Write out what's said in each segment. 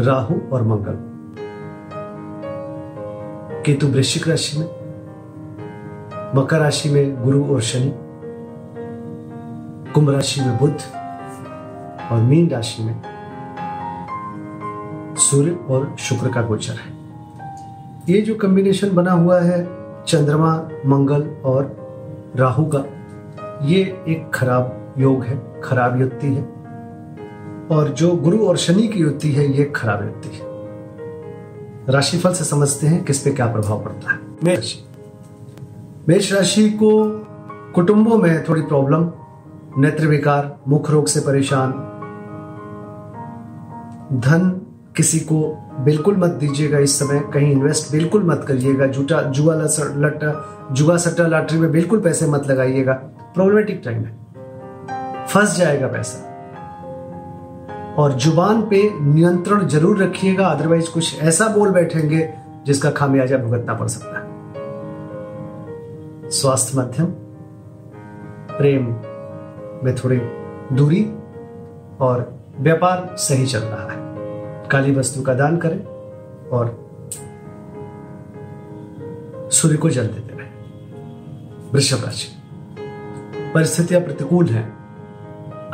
राहु और मंगल। केतु वृश्चिक राशि में, मकर राशि में गुरु और शनि, कुंभ राशि में बुध और मीन राशि में सूर्य और शुक्र का गोचर है। ये जो कॉम्बिनेशन बना हुआ है, चंद्रमा, मंगल और राहु का, ये एक खराब योग है, खराब युक्ति है। और जो गुरु और शनि की युति है, ये खराब युक्ति है। राशिफल से समझते हैं किस पे क्या प्रभाव पड़ता है। मेष राशि। मेष राशि को कुटुंबों में थोड़ी प्रॉब्लम, नेत्र विकार, मुख रोग से परेशान। धन किसी को बिल्कुल मत दीजिएगा इस समय, कहीं इन्वेस्ट बिल्कुल मत करिएगा। जूटा जुआ लट्टा जुआ सट्टा, लॉटरी में बिल्कुल पैसे मत लगाइएगा। प्रॉब्लमेटिक टाइम है। फंस जाएगा पैसा। और ज़ुबान पे नियंत्रण ज़रूर रखिएगा अदरवाइज़ कुछ ऐसा बोल बैठेंगे जिसका खामियाजा भुगतना पड़ सकता है। स्वास्थ्य मध्यम, प्रेम में थोड़ी दूरी और व्यापार सही चल रहा है। काली वस्तु का दान करें और सूर्य को जल देते रहे। वृषभ राशि। परिस्थितियाँ प्रतिकूल हैं।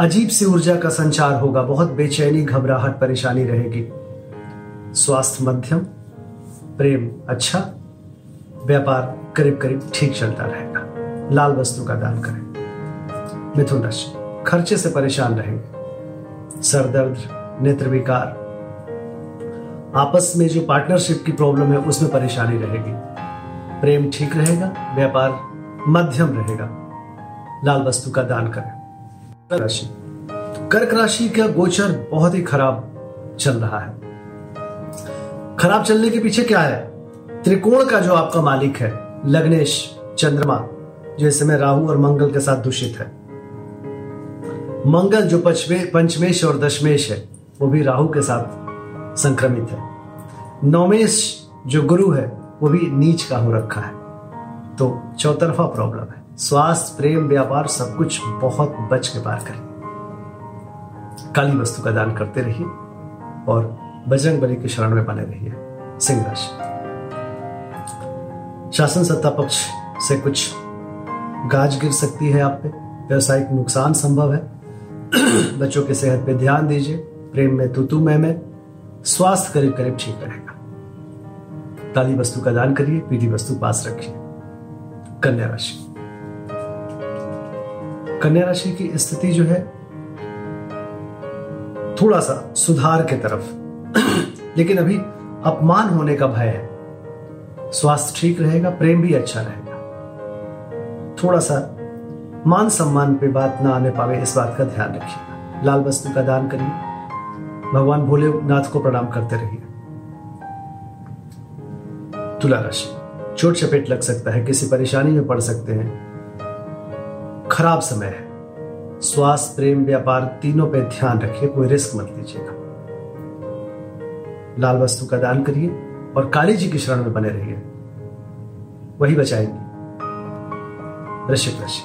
अजीब सी ऊर्जा का संचार होगा। बहुत बेचैनी, घबराहट, परेशानी रहेगी। स्वास्थ्य मध्यम, प्रेम अच्छा व्यापार करीब करीब ठीक चलता रहेगा। लाल वस्तु का दान करें। मिथुन राशि, खर्चे से परेशान रहेंगे। सर दर्द नेत्र विकार। आपस में जो पार्टनरशिप की प्रॉब्लम है, उसमें परेशानी रहेगी। प्रेम ठीक रहेगा, व्यापार मध्यम रहेगा। लाल वस्तु का दान करें। राशि। कर्क राशि का गोचर बहुत ही खराब चल रहा है। खराब चलने के पीछे क्या है? त्रिकोण का जो आपका मालिक है, लग्नेश, चंद्रमा, जो इस समय राहु और मंगल के साथ दूषित है। मंगल जो पचमे, पंचमेश और दशमेश है, वो भी राहु के साथ संक्रमित है। नौमेश जो गुरु है, वो भी नीच का हो रखा है। तो चौतरफा प्रॉब्लम है। स्वास्थ्य प्रेम व्यापार सब कुछ बहुत बच के पार करें। काली वस्तु का दान करते रहिए और बजरंग बली के शरण में बने रहिए। सिंह राशि। शासन सत्ता पक्ष से कुछ गाज गिर सकती है आप पे। व्यवसायिक नुकसान संभव है। बच्चों की सेहत पे ध्यान दीजिए। प्रेम में तुतु में, में। स्वास्थ्य करीब करीब ठीक रहेगा। काली वस्तु का दान करिए। पीली वस्तु पास रखिए। कन्या राशि। कन्या राशि की स्थिति जो है, थोड़ा सा सुधार के तरफ़। लेकिन अभी अपमान होने का भय है। स्वास्थ्य ठीक रहेगा, प्रेम भी अच्छा रहेगा। थोड़ा सा मान सम्मान पे बात ना आने पावे, इस बात का ध्यान रखिएगा। लाल वस्तु का दान करिए। भगवान भोलेनाथ को प्रणाम करते रहिए। तुला राशि, चोट चपेट लग सकता है, किसी परेशानी में पड़ सकते हैं। खराब समय है। स्वास्थ्य, प्रेम, व्यापार तीनों पे ध्यान रखिए, कोई रिस्क मत लीजिएगा। लाल वस्तु का दान करिए और काली जी की शरण में बने रहिए। वही बचाएँगी। वृश्चिक राशि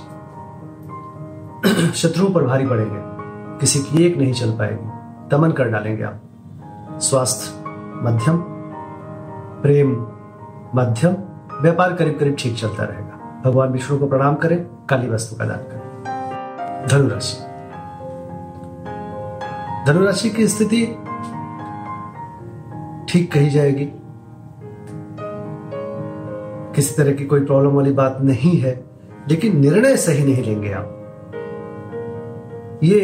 शत्रुओं पर भारी पड़ेंगे। किसी की एक नहीं चल पाएगी। दमन कर डालेंगे आप। स्वास्थ्य, मध्यम। प्रेम, मध्यम। व्यापार करीब करीब ठीक चलता रहेगा। भगवान विष्णु को प्रणाम करें, काली वस्तु का दान करें। धनुराशि। धनुराशि की स्थिति ठीक कही जाएगी। किसी तरह की कोई प्रॉब्लम वाली बात नहीं है, लेकिन निर्णय सही नहीं लेंगे आप। ये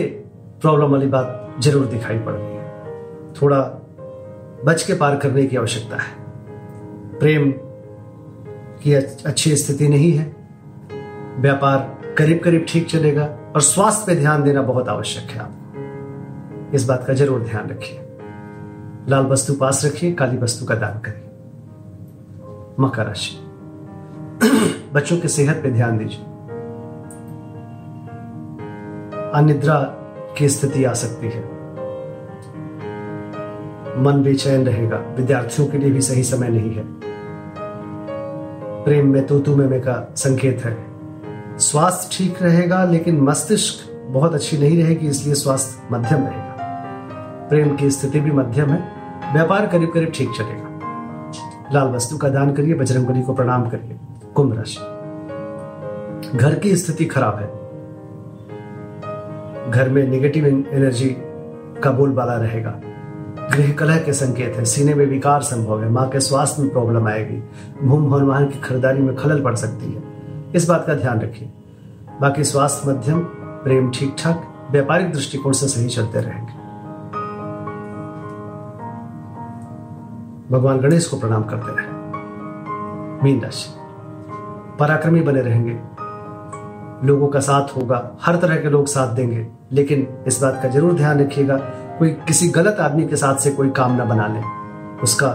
प्रॉब्लम वाली बात ज़रूर दिखाई पड़ रही है। थोड़ा बच के पार करने की आवश्यकता है। प्रेम की अच्छी स्थिति नहीं है। व्यापार करीब करीब ठीक चलेगा और स्वास्थ्य पे ध्यान देना बहुत आवश्यक है आपको। इस बात का ज़रूर ध्यान रखिए। लाल वस्तु पास रखिए, काली वस्तु का दान करिए। मकर राशि। बच्चों की सेहत पे ध्यान दीजिए। अनिद्रा की स्थिति आ सकती है। मन बेचैन रहेगा। विद्यार्थियों के लिए भी सही समय नहीं है। प्रेम में तोतु में का संकेत है। स्वास्थ्य ठीक रहेगा, लेकिन मस्तिष्क बहुत अच्छी नहीं रहेगी, इसलिए स्वास्थ्य मध्यम रहेगा। प्रेम की स्थिति भी मध्यम है, व्यापार करीब करीब ठीक चलेगा। लाल वस्तु का दान करिए, बजरंगबली को प्रणाम करिए। कुंभ राशि। घर की स्थिति खराब है। घर में नेगेटिव एनर्जी का बोलबाला रहेगा। गृह कलह के संकेत है। सीने में विकार संभव है। माँ के स्वास्थ्य में प्रॉब्लम आएगी। भूम भवन वाहन की खरीदारी में खलल पड़ सकती है। इस बात का ध्यान रखिए। बाकी स्वास्थ्य मध्यम, प्रेम ठीक ठाक व्यापारिक दृष्टिकोण से सही चलते रहेंगे। भगवान गणेश को प्रणाम करते रहे। मीन राशि। पराक्रमी बने रहेंगे। लोगों का साथ होगा। हर तरह के लोग साथ देंगे। लेकिन इस बात का ज़रूर ध्यान रखिएगा कोई किसी गलत आदमी के साथ से कोई काम ना बना ले, उसका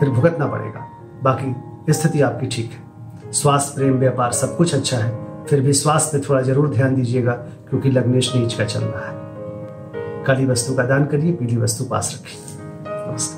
फिर भुगतना पड़ेगा। बाकी स्थिति आपकी ठीक है। स्वास्थ्य, प्रेम, व्यापार सब कुछ अच्छा है। फिर भी स्वास्थ्य पे थोड़ा ज़रूर ध्यान दीजिएगा, क्योंकि लग्नेश नीच का चल रहा है। काली वस्तु का दान करिए, पीली वस्तु पास रखिए। नमस्कार।